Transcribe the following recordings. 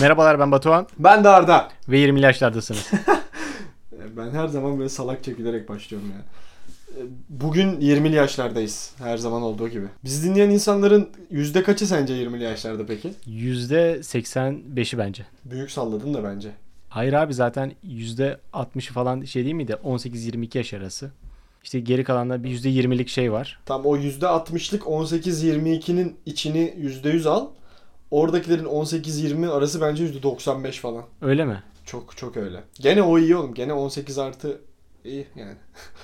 Merhabalar ben Batuhan Ben de Arda. ve 20 yaşlardasınız. Ben her zaman böyle salak çekilerek başlıyorum ya. Bugün 20'li yaşlardayız. Her zaman olduğu gibi. Bizi dinleyen insanların yüzde kaçı sence 20'li yaşlarda peki? %85'i bence. Büyük salladın da bence. Hayır abi zaten %60'ı falan şey değil miydi? 18-22 yaş arası. İşte geri kalanında bir %20'lik şey var. Tam o yüzde 60'lık 18-22'nin içini yüzde yüz al. Oradakilerin 18-20 arası bence yüzde 95 falan. Öyle mi? Çok çok öyle. Gene o iyi oğlum. Gene 18 artı iyi yani.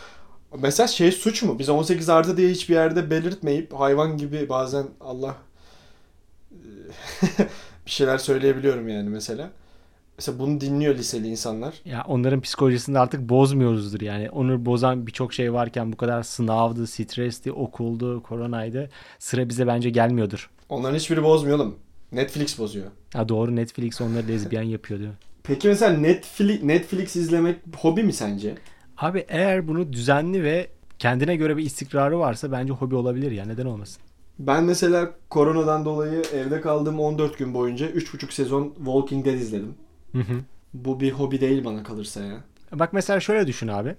Mesela şey suç mu? Biz 18 artı diye hiçbir yerde belirtmeyip hayvan gibi bazen Allah bir şeyler söyleyebiliyorum yani mesela. Mesela bunu dinliyor liseli insanlar. Ya onların psikolojisini artık bozmuyoruzdur yani. Onu bozan birçok şey varken bu kadar sınavdı, stresti, okuldu, koronaydı. Sıra bize bence gelmiyordur. Onların hiçbiri bozmuyor oğlum. Netflix bozuyor. Ha doğru Netflix onları lezbiyen yapıyor değil mi? Peki mesela Netflix, Netflix izlemek hobi mi sence? Abi eğer bunu düzenli ve kendine göre bir istikrarı varsa bence hobi olabilir ya neden olmasın? Ben mesela koronadan dolayı evde kaldığım 14 gün boyunca 3,5 sezon Walking Dead izledim. Hı hı. Bu bir hobi değil bana kalırsa ya. Bak mesela şöyle düşün abi.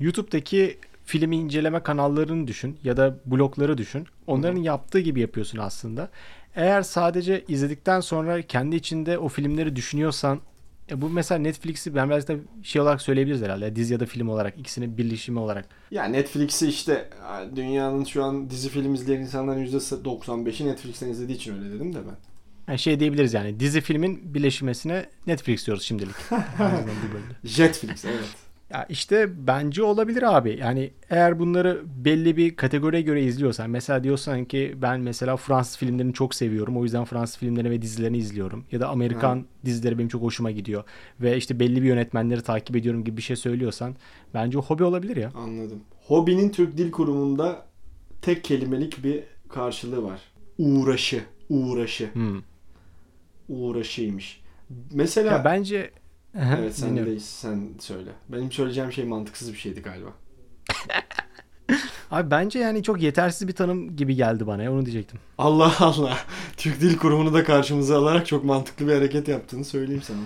YouTube'daki film inceleme kanallarını düşün ya da blogları düşün. Onların yaptığı gibi yapıyorsun aslında. Eğer sadece izledikten sonra kendi içinde o filmleri düşünüyorsan e bu mesela Netflix'i ben biraz da şey olarak söyleyebiliriz herhalde. Dizi ya da film olarak ikisinin birleşimi olarak. Ya Netflix'i işte dünyanın şu an dizi film izleyen insanların %95'i Netflix'ten izlediği için öyle dedim de ben. Yani şey diyebiliriz yani dizi filmin birleşmesine Netflix diyoruz şimdilik. Jetflix evet. Ya işte bence olabilir abi. Yani eğer bunları belli bir kategoriye göre izliyorsan mesela diyorsan ki ben mesela Fransız filmlerini çok seviyorum. O yüzden Fransız filmlerini ve dizilerini izliyorum. Ya da Amerikan dizileri benim çok hoşuma gidiyor. Ve işte belli bir yönetmenleri takip ediyorum gibi bir şey söylüyorsan bence o hobi olabilir ya. Anladım. Hobinin Türk Dil Kurumu'nda tek kelimelik bir karşılığı var. Uğraşı. Uğraşı. Hmm. Uğraşıymış. Mesela Ya bence Evet sen de sen söyle. Benim söyleyeceğim şey mantıksız bir şeydi galiba. Abi bence yani çok yetersiz bir tanım gibi geldi bana ya onu diyecektim. Allah Allah. Türk Dil Kurumu'nu da karşımıza alarak çok mantıklı bir hareket yaptığını söyleyeyim sana.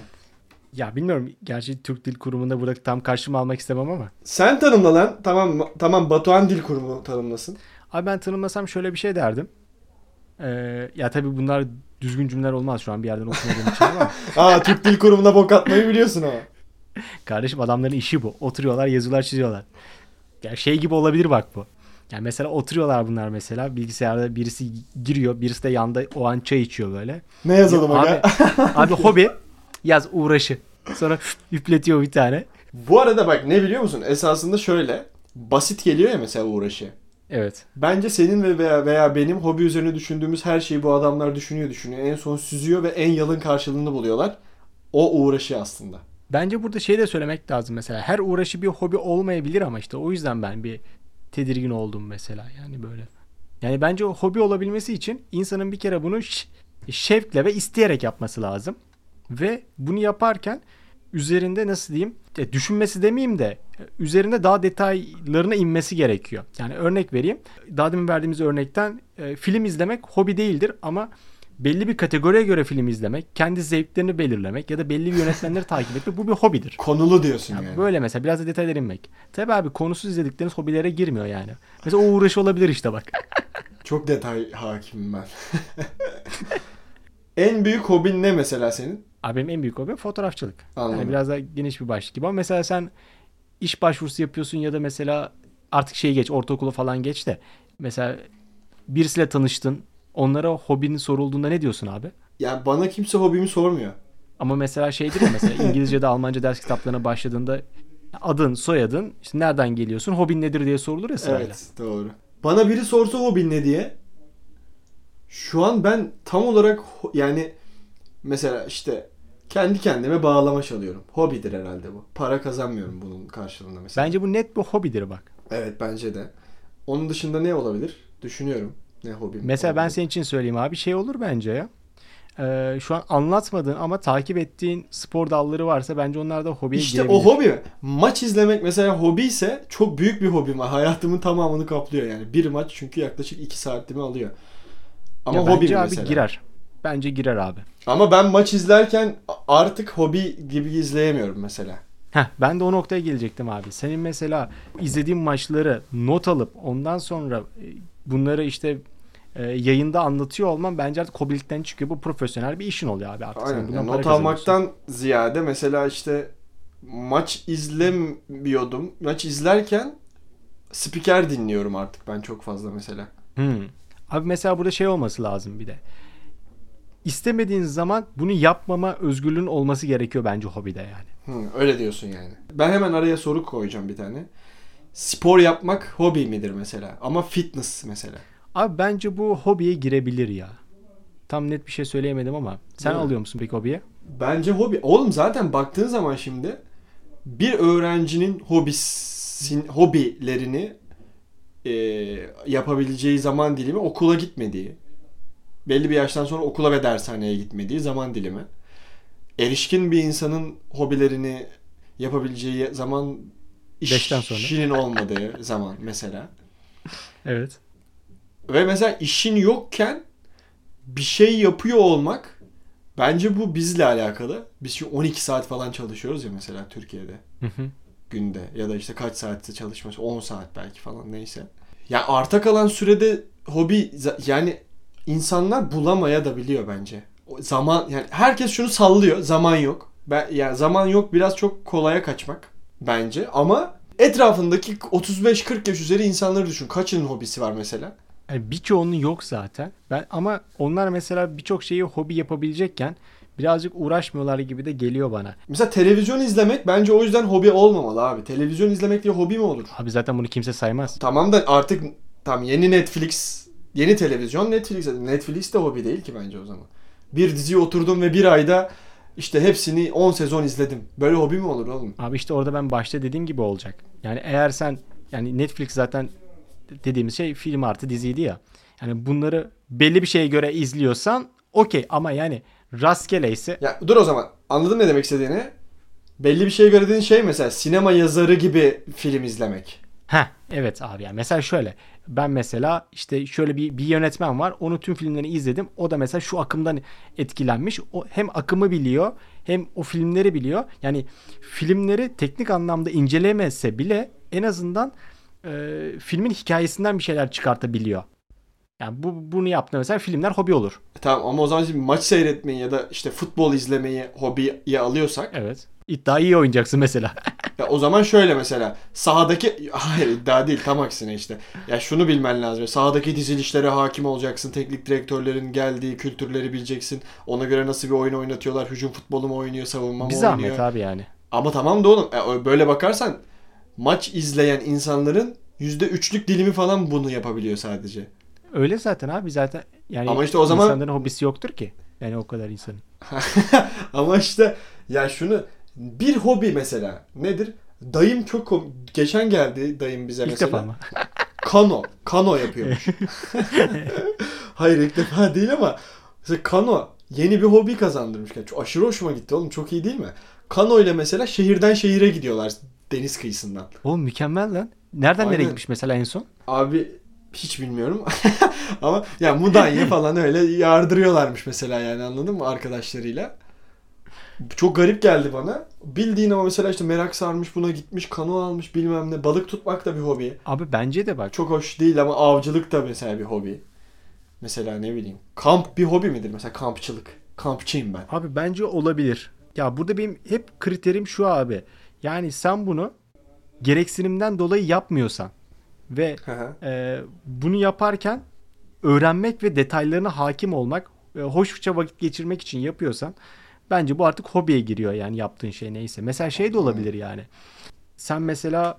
Ya bilmiyorum gerçi Türk Dil Kurumu'nda burada tam karşıma almak istemem ama. Sen tanımla lan. Tamam tamam Batuhan Dil Kurumu tanımlasın. Abi ben tanımlasam şöyle bir şey derdim. Ee, ya tabii bunlar düzgün cümleler olmaz şu an bir yerden okumadığım için ama. Aa Türk Dil Kurumu'na bok atmayı biliyorsun ama. Kardeşim adamların işi bu. Oturuyorlar yazıyorlar çiziyorlar. Ya şey gibi olabilir bak bu. Yani mesela oturuyorlar bunlar mesela bilgisayarda birisi giriyor birisi de yanda o an çay içiyor böyle. Ne yazalım abi, aga? abi hobi yaz uğraşı. Sonra üfletiyor bir tane. Bu arada bak ne biliyor musun? Esasında şöyle. Basit geliyor ya mesela uğraşı. Evet. Bence senin ve veya, veya benim hobi üzerine düşündüğümüz her şeyi bu adamlar düşünüyor düşünüyor. En son süzüyor ve en yalın karşılığını buluyorlar. O uğraşı aslında. Bence burada şey de söylemek lazım mesela. Her uğraşı bir hobi olmayabilir ama işte o yüzden ben bir tedirgin oldum mesela yani böyle. Yani bence o hobi olabilmesi için insanın bir kere bunu şevkle ve isteyerek yapması lazım. Ve bunu yaparken üzerinde nasıl diyeyim e, düşünmesi demeyeyim de e, üzerinde daha detaylarına inmesi gerekiyor. Yani örnek vereyim. Daha demin verdiğimiz örnekten e, film izlemek hobi değildir ama belli bir kategoriye göre film izlemek, kendi zevklerini belirlemek ya da belli bir yönetmenleri takip etmek bu bir hobidir. Konulu diyorsun Yani yani. Böyle mesela biraz da detaylara inmek. Tabii abi konusuz izledikleriniz hobilere girmiyor yani. Mesela o uğraşı olabilir işte bak. Çok detay hakimim ben. en büyük hobin ne mesela senin? Abi benim en büyük hobim fotoğrafçılık. Anladım. Yani biraz daha geniş bir başlık gibi ama mesela sen iş başvurusu yapıyorsun ya da mesela artık şey geç ortaokulu falan geç de mesela birisiyle tanıştın onlara hobinin sorulduğunda ne diyorsun abi? Ya bana kimse hobimi sormuyor. Ama mesela şeydir ya mesela İngilizce'de Almanca ders kitaplarına başladığında adın, soyadın, işte nereden geliyorsun, hobin nedir diye sorulur ya sırayla. Evet doğru. Bana biri sorsa hobin ne diye şu an ben tam olarak yani mesela işte kendi kendime bağlama çalıyorum. Hobidir herhalde bu. Para kazanmıyorum bunun karşılığında mesela. Bence bu net bir hobidir bak. Evet bence de. Onun dışında ne olabilir? Düşünüyorum. Ne hobim Mesela ben olabilir? senin için söyleyeyim abi şey olur bence ya. e, şu an anlatmadığın ama takip ettiğin spor dalları varsa bence onlar da hobiye İşte girebilir. o hobi? Maç izlemek mesela hobi ise çok büyük bir hobim var. Hayatımın tamamını kaplıyor yani. Bir maç çünkü yaklaşık 2 saatimi alıyor. Ama Ya hobi bence abi mesela. girer. Bence girer abi. Ama ben maç izlerken artık hobi gibi izleyemiyorum mesela. Heh, ben de o noktaya gelecektim abi. Senin mesela izlediğin maçları not alıp ondan sonra e, bunları işte e, yayında anlatıyor olman bence artık hobilikten çıkıyor. Bu profesyonel bir işin oluyor abi artık. Aynen. Yani not almaktan ziyade mesela işte maç izlemiyordum. Maç izlerken spiker dinliyorum artık ben çok fazla mesela. Hmm. Abi mesela burada şey olması lazım bir de. İstemediğin zaman bunu yapmama özgürlüğün olması gerekiyor bence hobide yani. Hı, öyle diyorsun yani. Ben hemen araya soru koyacağım bir tane. Spor yapmak hobi midir mesela? Ama fitness mesela. Abi bence bu hobiye girebilir ya. Tam net bir şey söyleyemedim ama sen Değil alıyor musun peki hobiye? Bence hobi. Oğlum zaten baktığın zaman şimdi bir öğrencinin hobisin, hobilerini e, yapabileceği zaman dilimi okula gitmediği, belli bir yaştan sonra okula ve dershaneye gitmediği zaman dilimi. Erişkin bir insanın hobilerini yapabileceği zaman Beşten sonra. işinin olmadığı zaman mesela. Evet. Ve mesela işin yokken bir şey yapıyor olmak bence bu bizle alakalı. Biz şu 12 saat falan çalışıyoruz ya mesela Türkiye'de Hı hı. günde ya da işte kaç saatte çalışması 10 saat belki falan neyse. Ya arta kalan sürede hobi yani insanlar bulamaya da biliyor bence. O zaman yani herkes şunu sallıyor. Zaman yok. Ben yani zaman yok biraz çok kolaya kaçmak bence ama etrafındaki 35-40 yaş üzeri insanları düşün. Kaçının hobisi var mesela? Yani birçoğunun yok zaten. Ben ama onlar mesela birçok şeyi hobi yapabilecekken birazcık uğraşmıyorlar gibi de geliyor bana. Mesela televizyon izlemek bence o yüzden hobi olmamalı abi. Televizyon izlemek diye hobi mi olur? Abi zaten bunu kimse saymaz. Tamam da artık tam yeni Netflix, yeni televizyon Netflix. Netflix de hobi değil ki bence o zaman. Bir diziye oturdum ve bir ayda işte hepsini 10 sezon izledim. Böyle hobi mi olur oğlum? Abi işte orada ben başta dediğim gibi olacak. Yani eğer sen yani Netflix zaten dediğimiz şey film artı diziydi ya. Yani bunları belli bir şeye göre izliyorsan okey ama yani rastgele ise Ya dur o zaman. Anladın ne demek istediğini? Belli bir şeye göre dediğin şey mesela sinema yazarı gibi film izlemek. Heh, evet abi yani mesela şöyle ben mesela işte şöyle bir, bir yönetmen var onu tüm filmlerini izledim o da mesela şu akımdan etkilenmiş o hem akımı biliyor hem o filmleri biliyor yani filmleri teknik anlamda incelemese bile en azından e, filmin hikayesinden bir şeyler çıkartabiliyor. Yani bu bunu yaptı mesela filmler hobi olur. E Tamam ama o zaman şimdi maç seyretmeyi ya da işte futbol izlemeyi hobiye alıyorsak Evet. İddia iyi oynayacaksın mesela. Ya o zaman şöyle mesela sahadaki hayır iddia değil tam aksine işte. Ya şunu bilmen lazım. Sahadaki dizilişlere hakim olacaksın. Teknik direktörlerin geldiği kültürleri bileceksin. Ona göre nasıl bir oyun oynatıyorlar. Hücum futbolu mu oynuyor, savunma mı bir oynuyor? zahmet abi yani. Ama tamam da oğlum e, böyle bakarsan maç izleyen insanların %3'lük dilimi falan bunu yapabiliyor sadece. Öyle zaten abi zaten yani Ama işte o zaman- insanların hobisi yoktur ki. Yani o kadar insanın. Ama işte ya şunu bir hobi mesela nedir? Dayım çok kom- geçen geldi dayım bize İlk mesela. defa mı? Kano. Kano yapıyormuş. Hayır ilk defa değil ama mesela kano yeni bir hobi kazandırmış. Yani çok aşırı hoşuma gitti oğlum. Çok iyi değil mi? Kano ile mesela şehirden şehire gidiyorlar deniz kıyısından. Oğlum mükemmel lan. Nereden nereye Aynen. gitmiş mesela en son? Abi hiç bilmiyorum. ama ya Mudanya falan öyle yardırıyorlarmış mesela yani anladın mı arkadaşlarıyla. Çok garip geldi bana. Bildiğin ama mesela işte merak sarmış buna gitmiş kano almış bilmem ne. Balık tutmak da bir hobi. Abi bence de bak. Çok hoş değil ama avcılık da mesela bir hobi. Mesela ne bileyim. Kamp bir hobi midir? Mesela kampçılık. Kampçıyım ben. Abi bence olabilir. Ya burada benim hep kriterim şu abi. Yani sen bunu gereksinimden dolayı yapmıyorsan ve e, bunu yaparken öğrenmek ve detaylarına hakim olmak, e, hoşça vakit geçirmek için yapıyorsan bence bu artık hobiye giriyor yani yaptığın şey neyse. Mesela şey de olabilir yani. Sen mesela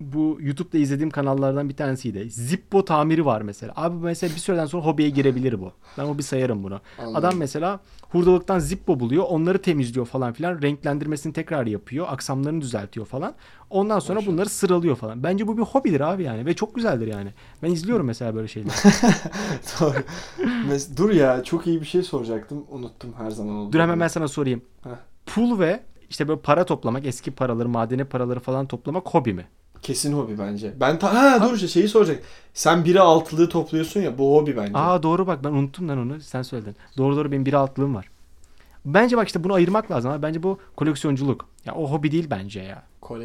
bu YouTube'da izlediğim kanallardan bir tanesiydi. Zippo tamiri var mesela. Abi mesela bir süreden sonra hobiye girebilir bu. Ben o bir sayarım bunu. Anladım. Adam mesela hurdalıktan Zippo buluyor. Onları temizliyor falan filan. Renklendirmesini tekrar yapıyor. Aksamlarını düzeltiyor falan. Ondan sonra bunları sıralıyor falan. Bence bu bir hobidir abi yani. Ve çok güzeldir yani. Ben izliyorum mesela böyle şeyleri. Doğru. Dur ya çok iyi bir şey soracaktım. Unuttum her zaman oldu. Dur hemen ben sana sorayım. Heh. Pul ve işte böyle para toplamak, eski paraları, madeni paraları falan toplamak hobi mi? Kesin hobi bence. Ben ta ha dur işte şeyi soracak. Sen biri altılığı topluyorsun ya bu hobi bence. Aa doğru bak ben unuttum lan onu. Sen söyledin. Doğru doğru benim bir altlığım var. Bence bak işte bunu ayırmak lazım ama bence bu koleksiyonculuk. Ya o hobi değil bence ya.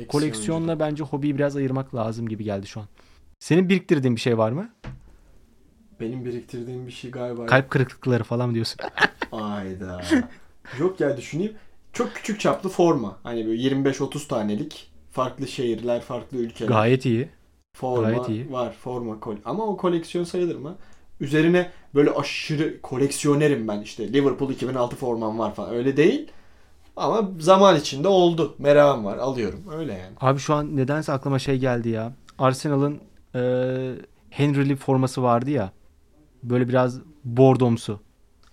Koleksiyonla bence hobiyi biraz ayırmak lazım gibi geldi şu an. Senin biriktirdiğin bir şey var mı? Benim biriktirdiğim bir şey galiba. Kalp kırıklıkları falan diyorsun? Ayda. Yok ya düşüneyim. Çok küçük çaplı forma. Hani böyle 25-30 tanelik farklı şehirler, farklı ülkeler. Gayet iyi. forma gayet iyi. var. Forma kol. Ama o koleksiyon sayılır mı? Üzerine böyle aşırı koleksiyonerim ben işte. Liverpool 2006 formam var falan. Öyle değil. Ama zaman içinde oldu. Merakım var. Alıyorum. Öyle yani. Abi şu an nedense aklıma şey geldi ya. Arsenal'ın e, Henry'li forması vardı ya. Böyle biraz bordomsu.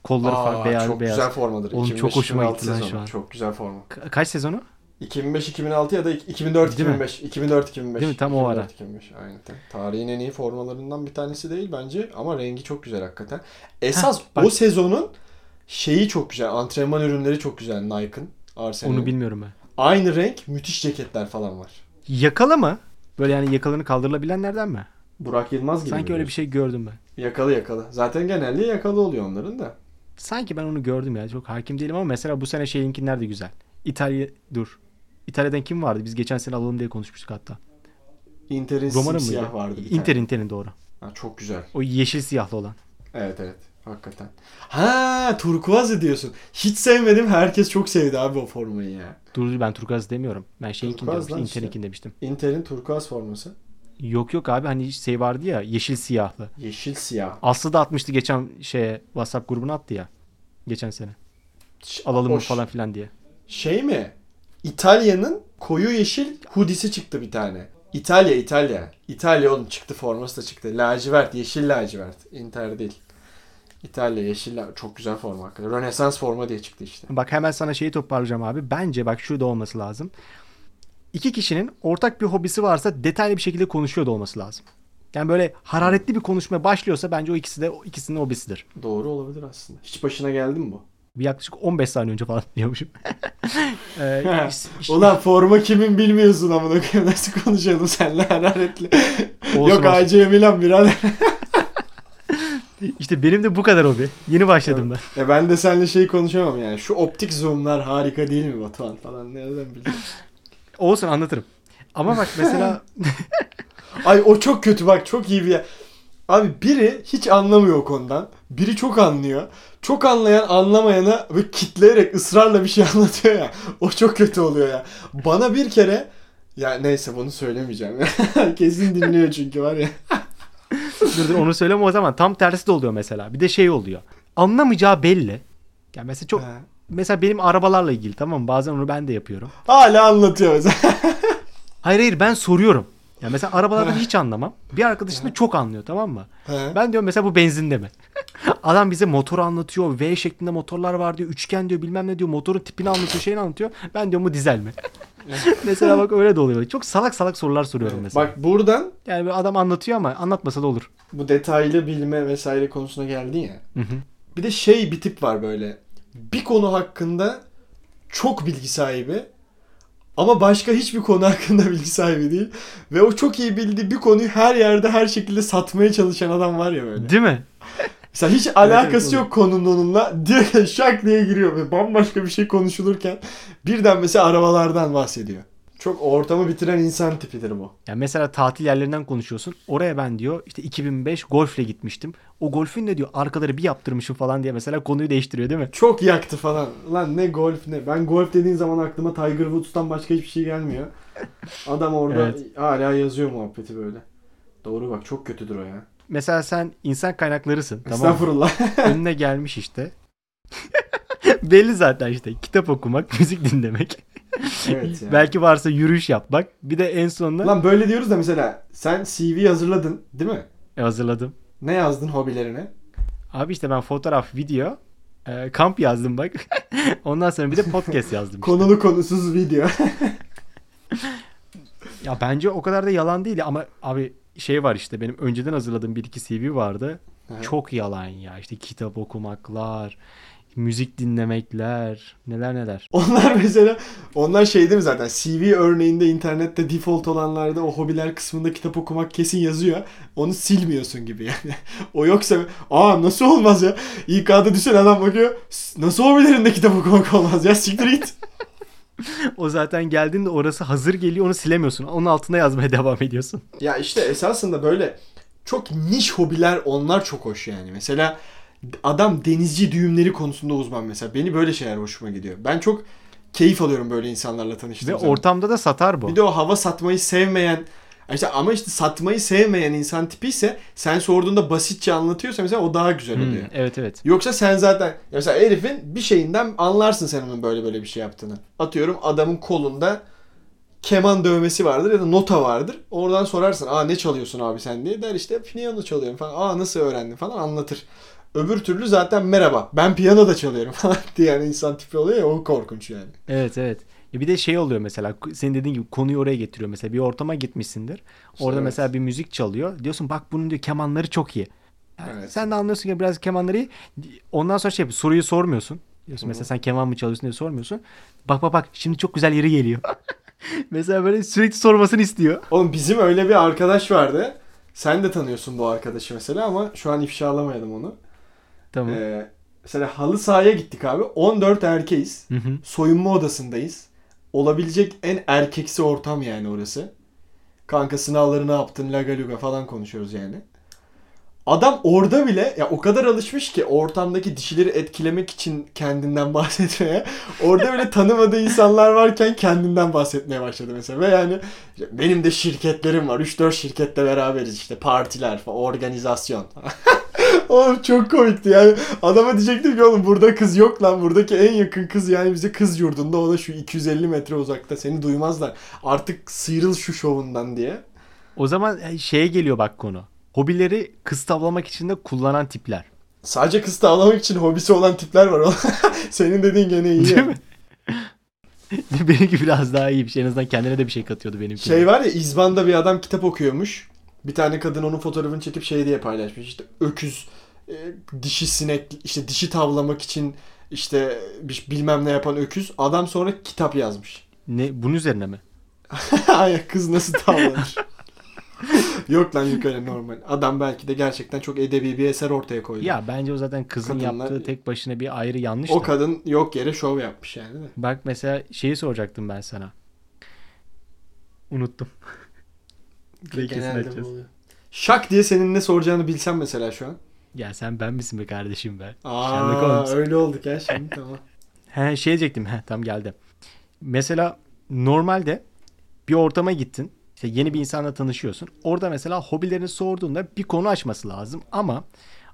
Kolları Aa, farklı beyaz çok beyaz. güzel formadır. Oğlum çok hoşuma 2005-2006 gitti lan şu an. Çok güzel forma. Ka- kaç sezonu? 2005-2006 ya da 2004-2005. Değil mi? 2004-2005. Değil mi? Tam o ara. 2004-2005. Aynen. Tarihin en iyi formalarından bir tanesi değil bence ama rengi çok güzel hakikaten. Esas Heh, bak. o sezonun şeyi çok güzel. Antrenman ürünleri çok güzel Nike'ın. Arsenal'in. Onu bilmiyorum ben. Aynı renk müthiş ceketler falan var. Yakalı mı? Böyle yani yakalını kaldırılabilenlerden mi? Burak Yılmaz gibi. Sanki mi öyle bir şey gördüm ben. Yakalı yakalı. Zaten genelde yakalı oluyor onların da. Sanki ben onu gördüm ya. Çok hakim değilim ama mesela bu sene şeyinkiler de güzel. İtalya dur. İtalya'dan kim vardı? Biz geçen sene alalım diye konuşmuştuk hatta. Inter'in Roman'ın siyah mıydı? vardı bir Inter tane. Inter'in doğru. Ha, çok güzel. O yeşil siyahlı olan. Evet evet. Hakikaten. Ha turkuazı diyorsun. Hiç sevmedim. Herkes çok sevdi abi o formayı ya. Dur ben turkuaz demiyorum. Ben şeyinkini demiştim. işte. Inter'inkini demiştim. Inter'in turkuaz forması. Yok yok abi hani şey vardı ya yeşil siyahlı. Yeşil siyah. Aslı da atmıştı geçen şeye WhatsApp grubuna attı ya. Geçen sene. Alalım mı falan filan diye. Şey mi? İtalya'nın koyu yeşil hudisi çıktı bir tane. İtalya İtalya. İtalya oğlum çıktı forması da çıktı. Lacivert yeşil lacivert. Inter değil. İtalya yeşil çok güzel forma hakikaten. Rönesans forma diye çıktı işte. Bak hemen sana şeyi toparlayacağım abi. Bence bak şurada olması lazım. İki kişinin ortak bir hobisi varsa detaylı bir şekilde konuşuyor da olması lazım. Yani böyle hararetli bir konuşma başlıyorsa bence o ikisi de o ikisinin hobisidir. Doğru olabilir aslında. Hiç başına geldi mi bu? Bir yaklaşık 15 saniye önce falan diyormuşum. Ee, iş- iş- Ulan forma kimin bilmiyorsun amına koyayım nasıl konuşalım seninle hararetli. Olsun, Yok. AC Milan birader. İşte benim de bu kadar hobi. Yeni başladım ben. E ben de seninle şey konuşamam yani. Şu optik zoomlar harika değil mi Batuhan falan nereden biliyorsun? Olsun anlatırım. Ama bak mesela Ay o çok kötü bak çok iyi bir yer. Abi biri hiç anlamıyor o konudan. Biri çok anlıyor. Çok anlayan anlamayana ve kitleyerek ısrarla bir şey anlatıyor ya. O çok kötü oluyor ya. Bana bir kere ya neyse bunu söylemeyeceğim. Kesin dinliyor çünkü var ya. dur dur onu söyleme o zaman tam tersi de oluyor mesela. Bir de şey oluyor. Anlamayacağı belli. Yani mesela çok Ha. mesela benim arabalarla ilgili tamam mı? Bazen onu ben de yapıyorum. Hala anlatıyor mesela. Hayır hayır ben soruyorum. Ya mesela arabalardan hiç anlamam. Bir arkadaşım da çok anlıyor tamam mı? Ha. Ben diyorum mesela bu benzinde mi? Adam bize motor anlatıyor. V şeklinde motorlar var diyor. Üçgen diyor bilmem ne diyor. Motorun tipini anlatıyor şeyini anlatıyor. Ben diyorum bu dizel mi? mesela bak öyle de oluyor. Çok salak salak sorular soruyorum mesela. Bak buradan Yani adam anlatıyor ama anlatmasa da olur. bu detaylı bilme vesaire konusuna geldin ya. Hı hı. Bir de şey bir tip var böyle. Bir konu hakkında çok bilgi sahibi ama başka hiçbir konu hakkında bilgi sahibi değil. Ve o çok iyi bildiği bir konuyu her yerde her şekilde satmaya çalışan adam var ya böyle. Değil mi? Mesela hiç alakası yok konunun onunla. Direkt şak diye giriyor ve bambaşka bir şey konuşulurken birden mesela arabalardan bahsediyor. Çok ortamı bitiren insan tipidir bu. Yani mesela tatil yerlerinden konuşuyorsun. Oraya ben diyor işte 2005 golfle gitmiştim. O golfün de diyor arkaları bir yaptırmışım falan diye mesela konuyu değiştiriyor değil mi? Çok yaktı falan. Lan ne golf ne. Ben golf dediğin zaman aklıma Tiger Woods'tan başka hiçbir şey gelmiyor. Adam orada Evet. hala yazıyor muhabbeti böyle. Doğru bak çok kötüdür o ya. Mesela sen insan kaynaklarısın. Tamam? Estağfurullah. Önüne gelmiş işte. Belli zaten işte kitap okumak, müzik dinlemek. Evet ya. Belki varsa yürüyüş yapmak. Bir de en sonunda Lan böyle diyoruz da mesela sen CV hazırladın değil mi? E, hazırladım. Ne yazdın hobilerine? Abi işte ben fotoğraf, video, e, kamp yazdım bak. Ondan sonra bir de podcast yazdım. işte. Konulu konusuz video. Ya bence o kadar da yalan değil ama abi şey var işte benim önceden hazırladığım bir iki CV vardı. Çok yalan ya. İşte kitap okumaklar, müzik dinlemekler, neler neler. Onlar mesela onlar şey değil mi zaten CV örneğinde internette default olanlarda o hobiler kısmında kitap okumak kesin yazıyor. Onu silmiyorsun gibi yani. o yoksa aa nasıl olmaz ya? İK'da düşen adam bakıyor. Nasıl hobilerinde kitap okumak olmaz ya? Siktir git. O zaten geldiğinde orası hazır geliyor onu silemiyorsun. Onun altına yazmaya devam ediyorsun. ya işte esasında böyle çok niş hobiler onlar çok hoş yani. Mesela adam denizci düğümleri konusunda uzman mesela. Beni böyle şeyler hoşuma gidiyor. Ben çok keyif alıyorum böyle insanlarla tanıştığım Ve zaman. ortamda da satar bu. Bir de o hava satmayı sevmeyen işte ama işte satmayı sevmeyen insan tipi ise sen sorduğunda basitçe anlatıyorsa mesela o daha güzel Hmm, oluyor. evet evet. Yoksa sen zaten mesela herifin bir şeyinden anlarsın sen onun böyle böyle bir şey yaptığını. Atıyorum adamın kolunda keman dövmesi vardır ya da nota vardır. Oradan sorarsın aa ne çalıyorsun abi sen diye der işte piyano çalıyorum falan. Aa nasıl öğrendin falan anlatır. Öbür türlü zaten merhaba ben piyano da çalıyorum falan diye yani insan tipi oluyor ya o korkunç yani. Evet evet. Ya bir de şey oluyor mesela senin dediğin gibi konuyu oraya getiriyor. Mesela bir ortama gitmişsindir. Orada Evet. mesela bir müzik çalıyor. Diyorsun bak bunun diyor kemanları çok iyi. Yani Evet. Sen de anlıyorsun ki biraz kemanları iyi. Ondan sonra şey soruyu sormuyorsun. Diyorsun mesela sen keman mı çalıyorsun diye sormuyorsun. Bak bak bak şimdi çok güzel yeri geliyor. mesela böyle sürekli sormasını istiyor. Oğlum bizim öyle bir arkadaş vardı. Sen de tanıyorsun bu arkadaşı mesela ama şu an ifşalamayalım onu. Tamam. Ee, mesela halı sahaya gittik abi. 14 erkeğiz. Hı hı. Soyunma odasındayız. Olabilecek en erkeksi ortam yani orası. Kanka sınavları ne yaptın? Laga luga falan konuşuyoruz yani. Adam orada bile ya o kadar alışmış ki ortamdaki dişileri etkilemek için kendinden bahsetmeye. Orada bile tanımadığı insanlar varken kendinden bahsetmeye başladı mesela. Ve yani benim de şirketlerim var. 3-4 şirketle beraberiz işte partiler falan, organizasyon. oğlum çok komikti yani. Adama diyecektim ki oğlum burada kız yok lan. Buradaki en yakın kız yani bize kız yurdunda. O da şu 250 metre uzakta. Seni duymazlar. Artık sıyrıl şu şovundan diye. O zaman e, şeye geliyor bak konu. Hobileri kız tavlamak için de kullanan tipler. Sadece kız tavlamak için hobisi olan tipler var. Senin dediğin gene iyi. Değil mi? Benimki biraz daha iyi bir şey. En azından kendine de bir şey katıyordu benimki. Şey var ya İzban'da bir adam kitap okuyormuş. Bir tane kadın onun fotoğrafını çekip şey diye paylaşmış. İşte öküz, e, dişi sinek, işte dişi tavlamak için işte bir- bilmem ne yapan öküz. Adam sonra kitap yazmış. Ne bunun üzerine mi? Ay kız nasıl tavlanır? Yok lan öyle normal. Adam belki de gerçekten çok edebi bir eser ortaya koydu. Ya bence o zaten kızın Kadınlar- yaptığı tek başına bir ayrı yanlış o da. kadın yok yere şov yapmış yani de. Bak mesela şeyi soracaktım ben sana. Unuttum. Genelde bu oluyor. Şak diye senin ne soracağını bilsem mesela şu an. Ya sen ben misin be kardeşim be? Aa öyle olduk ya şimdi tamam. He şey diyecektim. He tam geldi. Mesela normalde bir ortama gittin. İşte yeni bir insanla tanışıyorsun. Orada mesela hobilerini sorduğunda bir konu açması lazım. Ama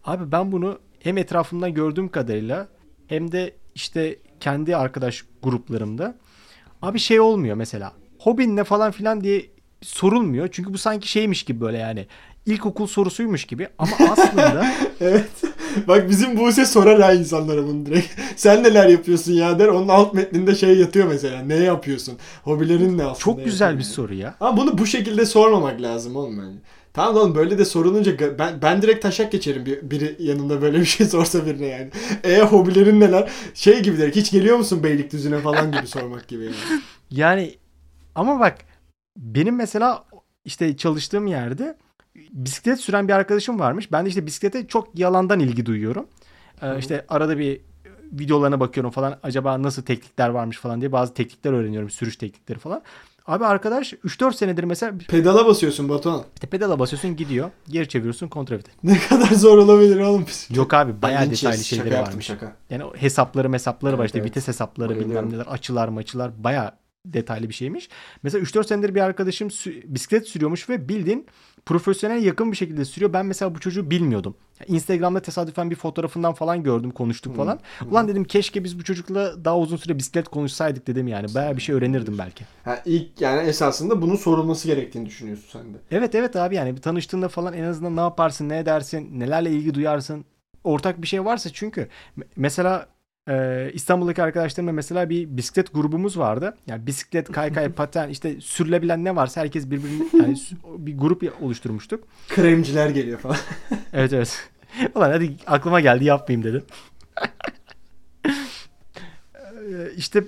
abi ben bunu hem etrafımdan gördüğüm kadarıyla hem de işte kendi arkadaş gruplarımda abi şey olmuyor mesela. Hobin ne falan filan diye sorulmuyor. Çünkü bu sanki şeymiş gibi böyle yani ilkokul sorusuymuş gibi ama aslında Evet. Bak bizim Buse sorar ha insanlara bunu direkt. Sen neler yapıyorsun ya der. Onun alt metninde şey yatıyor mesela. Ne yapıyorsun? Hobilerin ne aslında? çok güzel bir yani. soru ya. Ama bunu bu şekilde sormamak lazım oğlum bence. Tamam oğlum böyle de sorulunca ben, ben direkt taşak geçerim bir, biri yanında böyle bir şey sorsa birine yani. E hobilerin neler? Şey gibi direkt hiç geliyor musun Beylikdüzü'ne falan gibi sormak gibi yani. Yani ama bak benim mesela işte çalıştığım yerde bisiklet süren bir arkadaşım varmış. Ben de işte bisiklete çok yalandan ilgi duyuyorum. Ee, işte arada bir videolarına bakıyorum falan. Acaba nasıl teknikler varmış falan diye bazı teknikler öğreniyorum. Sürüş teknikleri falan. Abi arkadaş 3-4 senedir mesela Pedala basıyorsun Batuhan. işte pedala basıyorsun gidiyor. Geri çeviriyorsun kontrol ediyor. Ne kadar zor olabilir oğlum bisiklet. Yok abi bayağı Ben detaylı şeyleri şaka varmış. Şaka. Yani hesapları hesapları var Evet, işte evet. vites hesapları Bayılıyorum. bilmem neler açılar maçılar baya detaylı bir şeymiş. Mesela 3-4 senedir bir arkadaşım sü- bisiklet sürüyormuş ve bildiğin profesyonel yakın bir şekilde sürüyor. Ben mesela bu çocuğu bilmiyordum. Instagram'da tesadüfen bir fotoğrafından falan gördüm, konuştuk falan. Ulan dedim keşke biz bu çocukla daha uzun süre bisiklet konuşsaydık dedim yani. Bayağı bir şey öğrenirdim belki. Ha, ilk yani esasında bunun sorulması gerektiğini düşünüyorsun sen de. Evet evet abi yani bir tanıştığında falan en azından ne yaparsın, ne edersin, nelerle ilgi duyarsın. Ortak bir şey varsa çünkü me- mesela e, İstanbul'daki arkadaşlarımla mesela bir bisiklet grubumuz vardı. Yani bisiklet, kaykay, paten işte sürülebilen ne varsa herkes birbirini yani bir grup oluşturmuştuk. Kremciler geliyor falan. Evet evet. Ulan hadi aklıma geldi yapmayayım dedim. Ee, işte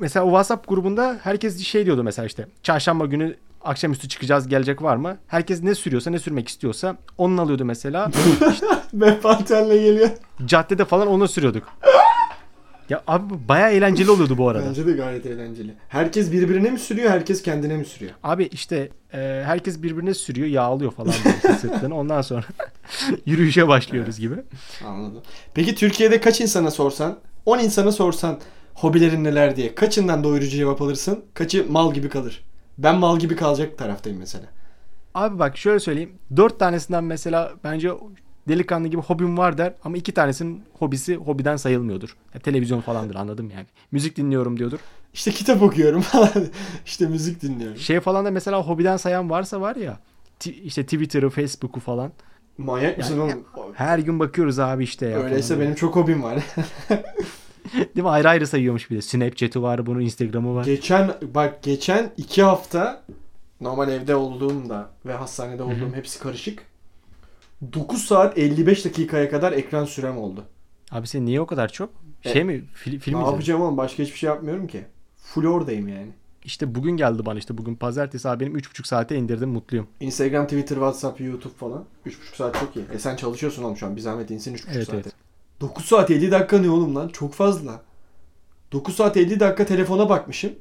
mesela o WhatsApp grubunda herkes şey diyordu mesela işte çarşamba günü akşamüstü çıkacağız gelecek var mı? Herkes ne sürüyorsa ne sürmek istiyorsa onun alıyordu mesela. Ve patenle geliyor. Caddede falan onu sürüyorduk. Ya abi bu bayağı eğlenceli oluyordu bu arada. Bence de gayet eğlenceli. Herkes birbirine mi sürüyor, herkes kendine mi sürüyor? Abi işte e, herkes birbirine sürüyor, yağlıyor falan böyle sırtlarını. Ondan sonra yürüyüşe başlıyoruz gibi. Anladım. Peki Türkiye'de kaç insana sorsan, 10 insana sorsan hobilerin neler diye kaçından doyurucu cevap alırsın, kaçı mal gibi kalır? Ben mal gibi kalacak taraftayım mesela. Abi bak şöyle söyleyeyim. Dört tanesinden mesela bence delikanlı gibi hobim var der ama iki tanesinin hobisi hobiden sayılmıyordur. Ya, televizyon falandır anladım yani. Müzik dinliyorum diyordur. İşte kitap okuyorum falan. işte müzik dinliyorum. Şey falan da mesela hobiden sayan varsa var ya işte Twitter'ı, Facebook'u falan. Manyak mısın Yani- oğlum? Her gün bakıyoruz abi işte ya. Öyleyse benim çok hobim var. Değil mi? Ayrı ayrı sayıyormuş bir de. Snapchat'i var, bunun Instagram'ı var. geçen bak geçen iki hafta normal evde olduğumda ve hastanede olduğum hepsi karışık. 9 saat 55 dakikaya kadar ekran sürem oldu. Abi sen niye o kadar çok? E, Şey mi? Fil- film ne izledin? yapacağım oğlum? Başka hiçbir şey yapmıyorum ki. Full oradayım yani. İşte bugün geldi bana işte bugün pazartesi abi benim 3,5 saate indirdim mutluyum. Instagram, Twitter, WhatsApp, YouTube falan. 3,5 saat çok iyi. E sen çalışıyorsun oğlum şu an. Bir zahmet insin 3,5 Evet, saate. evet. 9 saat 50 dakika ne oğlum lan? Çok fazla. 9 saat 50 dakika telefona bakmışım.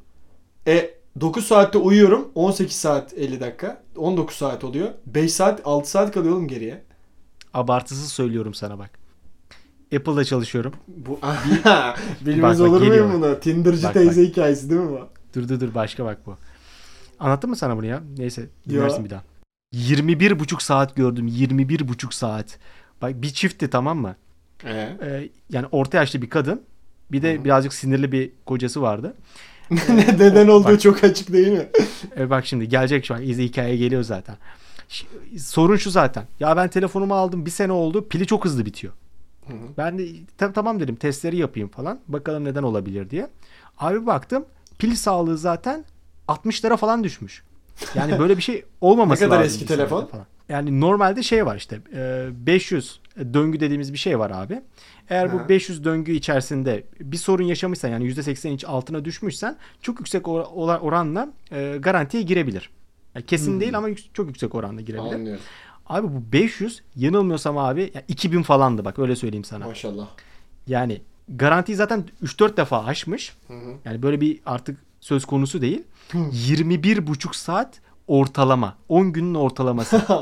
E 9 saatte uyuyorum. 18 saat 50 dakika. 19 saat oluyor. 5 saat 6 saat kalıyor oğlum geriye. Abartısız söylüyorum sana bak. Apple'da çalışıyorum. Bu bilmez Bak, bak, olur muyum bunu? Tinderci Bak, teyze hikayesi değil mi bu? Dur dur dur başka bak bu. Anlattım mı sana bunu ya? Neyse dinlersin Ya. bir daha. 21 buçuk saat gördüm. 21 buçuk saat. Bak bir çiftti tamam mı? Ee? Ee, yani orta yaşlı bir kadın. Bir de Hı. birazcık sinirli bir kocası vardı. Neden olduğu Bak. çok açık değil mi? E bak şimdi gelecek şu an. İzi hikaye geliyor zaten. Sorun şu zaten. Ya ben telefonumu aldım bir sene oldu. Pili çok hızlı bitiyor. Hı hı. Ben de "Ta- tamam dedim testleri yapayım falan. Bakalım neden olabilir diye. Abi baktım pil sağlığı zaten 60'lara falan düşmüş. Yani böyle bir şey olmaması Ne kadar lazım eski telefon? Falan. Yani normalde şey var işte e, 500 döngü dediğimiz bir şey var abi. Eğer Aha. bu 500 döngü içerisinde bir sorun yaşamışsan yani %80 inç altına düşmüşsen çok yüksek or- or- oranla e, garantiye girebilir. Yani kesin Hmm. değil ama çok yüksek oranda girebilir. Anlıyorum. Abi bu 500 yanılmıyorsam abi ya 2000 falandı bak öyle söyleyeyim sana. Maşallah. Yani garantiyi zaten 3-4 defa aşmış. Hı hı. Yani böyle bir artık söz konusu değil. 21 buçuk saat ortalama. 10 günün ortalaması.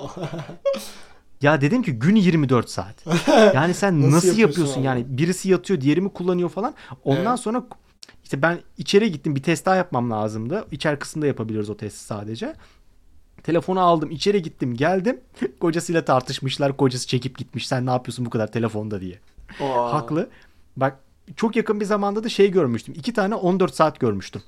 ya dedim ki gün 24 saat. Yani sen Nasıl nasıl, yapıyorsun abi? yani birisi yatıyor diğeri mi kullanıyor falan. Ondan Evet. sonra işte ben içeri gittim bir test daha yapmam lazımdı. İçer kısımda yapabiliyoruz o testi sadece. Telefonu aldım içeri gittim geldim. Kocasıyla tartışmışlar. Kocası çekip gitmiş. Sen ne yapıyorsun bu kadar telefonda diye. Aa. Haklı. Bak çok yakın bir zamanda da şey görmüştüm. İki tane 14 saat görmüştüm.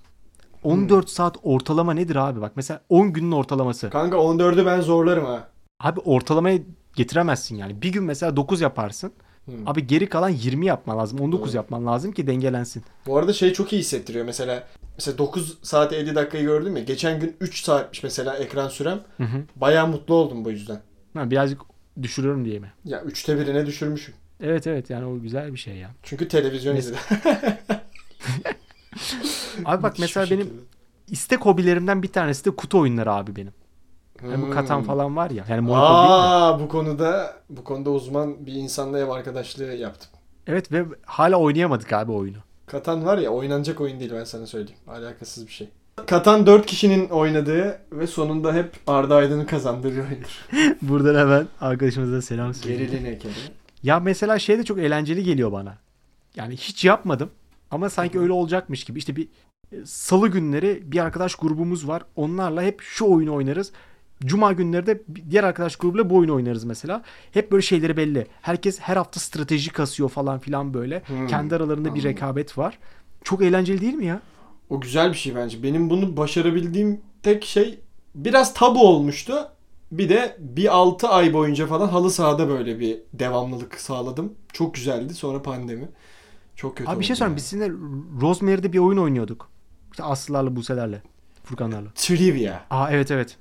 14 saat ortalama nedir abi? Bak mesela 10 günün ortalaması. Kanka 14'ü ben zorlarım ha. Abi ortalamaya getiremezsin yani. Bir gün mesela 9 yaparsın. Hmm. Abi geri kalan 20 yapman lazım. 19 Doğru. yapman lazım ki dengelensin. Bu arada şey çok iyi hissettiriyor. Mesela mesela 9 saat 50 dakikayı gördüm ya. Geçen gün 3 saatmiş mesela ekran sürem. Hı hı. Bayağı mutlu oldum bu yüzden. Ha, birazcık düşürüyorum diye mi? Ya üçte birine düşürmüşüm. Evet evet yani o güzel bir şey ya. Çünkü televizyon izledim. Abi bak Müthiş mesela benim istek hobilerimden bir tanesi de kutu oyunları abi benim. Yani bu katan Hmm. falan var ya. Yani de. Aa bu konuda bu konuda uzman bir insanla ev arkadaşlığı yaptım. Evet ve hala oynayamadık abi oyunu. Katan var ya oynanacak oyun değil ben sana söyleyeyim. Alakasız bir şey. Katan 4 kişinin oynadığı ve sonunda hep Arda Aydın'ın kazandığı bir oyundur. Buradan hemen arkadaşımıza selam söyleyeyim. Gerilin ekeri. Ya mesela şey de çok eğlenceli geliyor bana. Yani hiç yapmadım ama sanki öyle olacakmış gibi. İşte bir e, salı günleri bir arkadaş grubumuz var. Onlarla hep şu oyunu oynarız. Cuma günleri de diğer arkadaş grubuyla bu oyunu oynarız mesela. Hep böyle şeyleri belli. Herkes her hafta strateji kasıyor falan filan böyle. Hmm. Kendi aralarında bir rekabet var. Çok eğlenceli değil mi ya? O güzel bir şey bence. Benim bunu başarabildiğim tek şey biraz tabu olmuştu. Bir de bir 6 ay boyunca falan halı sahada böyle bir devamlılık sağladım. Çok güzeldi. Sonra pandemi. Çok kötü Abi bir şey söyleyeyim. yani. Biz sizinle Rosemary'de bir oyun oynuyorduk. İşte Aslılarla, Buse'lerle. Furkanlarla. Trivia. Aa evet evet.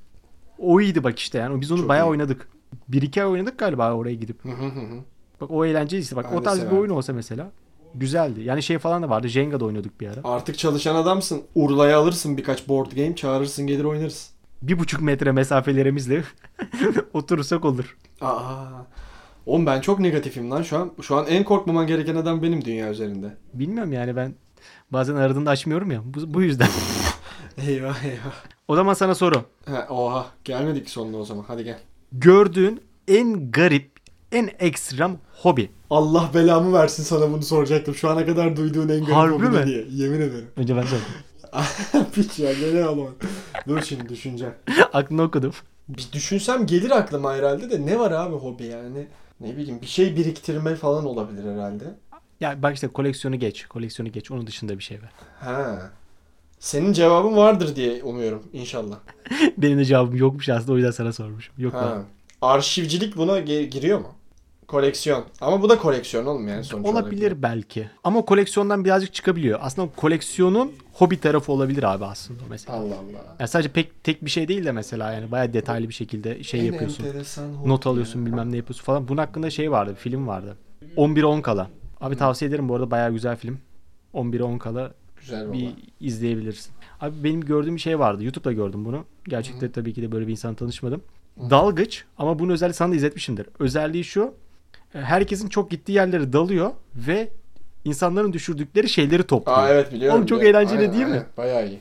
O iyiydi bak işte yani. Biz onu Çok bayağı iyi. oynadık. Bir iki ay oynadık galiba oraya gidip. Hı hı hı hı. Bak o eğlenceliydi. Bak Ben o tarz bir oyun olsa mesela. Güzeldi. Yani şey falan da vardı. Jenga'da oynuyorduk bir ara. Artık çalışan adamsın. Urla'ya alırsın birkaç board game. Çağırırsın gelir oynarız. Bir buçuk metre mesafelerimizle oturursak olur. Aa. Oğlum ben çok negatifim lan şu an. Şu an en korkmaman gereken adam benim dünya üzerinde. Bilmiyorum yani ben bazen aradığında açmıyorum ya. Bu, bu yüzden. Eyvah eyvah. o zaman sana soru. Ha, oha gelmedik sonuna o zaman. Hadi gel. Gördüğün en garip, en ekstrem hobi. Allah belamı versin sana bunu soracaktım. Şu ana kadar duyduğun en garip Harbi hobi mi? diye. Yemin ederim. Önce ben sordum. Piç ya gene alamam. Dur şimdi düşüneceğim. Aklını okudum. Bir düşünsem gelir aklıma herhalde de ne var abi hobi yani? Ne bileyim bir şey biriktirme falan olabilir herhalde. Ya bak işte koleksiyonu geç. Koleksiyonu geç. Onun dışında bir şey ver. Ha. Senin cevabın vardır diye umuyorum inşallah. Benim de cevabım yokmuş aslında o yüzden sana sormuşum. Yok Ha. lan. Arşivcilik buna giriyor mu? Koleksiyon. Ama bu da koleksiyon oğlum yani sonuç olarak. Olabilir belki. Ama koleksiyondan birazcık çıkabiliyor. Aslında koleksiyonun hobi tarafı olabilir abi aslında mesela. Allah Allah. Yani sadece pek tek bir şey değil de mesela yani bayağı detaylı bir şekilde şey En yapıyorsun. Not alıyorsun ya. bilmem ne yapıyorsun falan. Bunun hakkında şey vardı, film vardı. 11'e 10 kala. Abi tavsiye ederim bu arada bayağı güzel film. 11'e 10 kala Güzel baba. bir izleyebilirsin. Abi benim gördüğüm bir şey vardı. YouTube'da gördüm bunu. Gerçekten tabii ki de böyle bir insan tanışmadım. Dalgıç ama bunu özellikle sana da izletmişimdir. Özelliği şu. e, Herkesin çok gittiği yerlere dalıyor ve insanların düşürdükleri şeyleri topluyor. Aa evet biliyorum. Oğlum çok biliyorum. eğlenceli Aynen, değil mi? aynen. Bayağı iyi.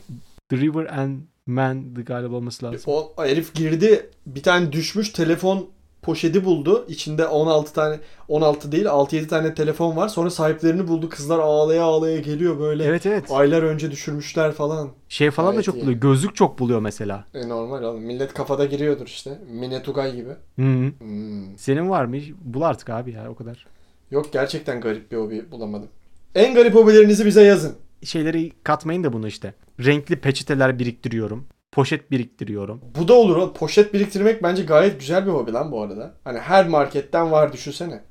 The River and Man'dı galiba olması lazım. O herif girdi bir tane düşmüş telefon poşeti buldu. İçinde 16 tane 16 değil 6-7 tane telefon var. Sonra sahiplerini buldu. Kızlar ağlaya ağlaya geliyor böyle. Evet evet. Aylar önce düşürmüşler falan. Şey falan da Gayet çok iyi. buluyor. Gözlük çok buluyor mesela. E normal oğlum. Millet kafada giriyordur işte. Mine Tugay gibi. Hı -hı. Hmm. Senin var mı? Bul artık abi ya o kadar. Yok gerçekten garip bir hobi bulamadım. En garip hobilerinizi bize yazın. Şeyleri katmayın da bunu işte. Renkli peçeteler biriktiriyorum. Poşet biriktiriyorum. Bu da olur. Poşet biriktirmek bence gayet güzel bir hobi lan bu arada. Hani her marketten var düşünsene.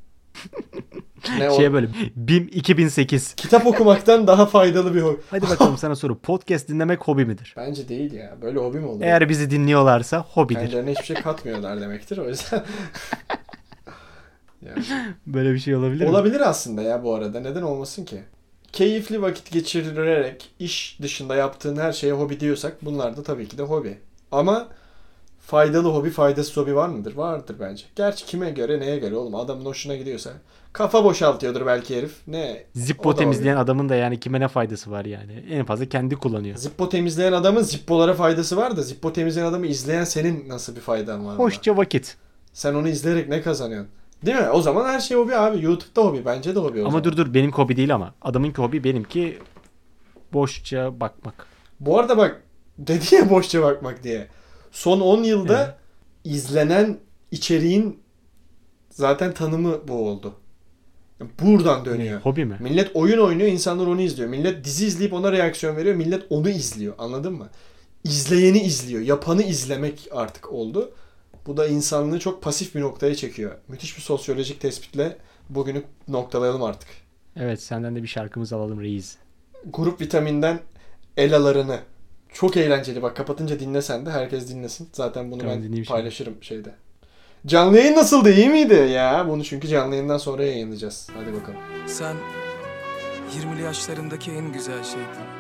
ne? Şey böyle BİM 2008. Kitap okumaktan daha faydalı bir hobi. Hadi bakalım sana soru. Podcast dinlemek hobi midir? Bence değil ya. Böyle hobi mi olur? Eğer bizi dinliyorlarsa hobidir. Kendilerine hiçbir şey katmıyorlar demektir. O yüzden yani, Böyle bir şey olabilir mi? olabilir aslında ya bu arada. Neden olmasın ki? Keyifli vakit geçirerek iş dışında yaptığın her şeye hobi diyorsak bunlar da tabii ki de hobi. Ama faydalı hobi, faydasız hobi var mıdır? Vardır bence. Gerçi kime göre, neye göre oğlum? Adamın hoşuna gidiyorsa. Kafa boşaltıyordur belki herif. Ne? Zippo temizleyen adamın da yani kime ne faydası var yani? En fazla kendi kullanıyor. Zippo temizleyen adamın Zippo'lara faydası var da Zippo temizleyen adamı izleyen senin nasıl bir faydan var? Hoşça vakit. Sen onu izleyerek ne kazanıyorsun? Değil mi? O zaman her şey hobi abi. YouTube'da hobi. Bence de hobi Ama zaman. dur dur benim hobi değil ama. Adamınki hobi benimki boşça bakmak. Bu arada bak dedi ya boşça bakmak diye. Son 10 yılda Evet. izlenen içeriğin zaten tanımı bu oldu. Buradan dönüyor. Hobi mi? Millet oyun oynuyor, insanlar onu izliyor. Millet dizi izleyip ona reaksiyon veriyor, millet onu izliyor. Anladın mı? İzleyeni izliyor, yapanı izlemek artık oldu. Bu da insanlığı çok pasif bir noktaya çekiyor. Müthiş bir sosyolojik tespitle bugünü noktalayalım artık. Evet senden de bir şarkımızı alalım reis. Grup vitaminden elalarını. Çok eğlenceli. Bak kapatınca dinlesen de herkes dinlesin. Zaten bunu Tamam, ben dinleyeyim şimdi. paylaşırım şeyde. Canlı yayın nasıldı? İyi miydi ya? Bunu çünkü canlı yayından sonra yayınlayacağız. Hadi bakalım. Sen 20'li yaşlarındaki en güzel şeydin.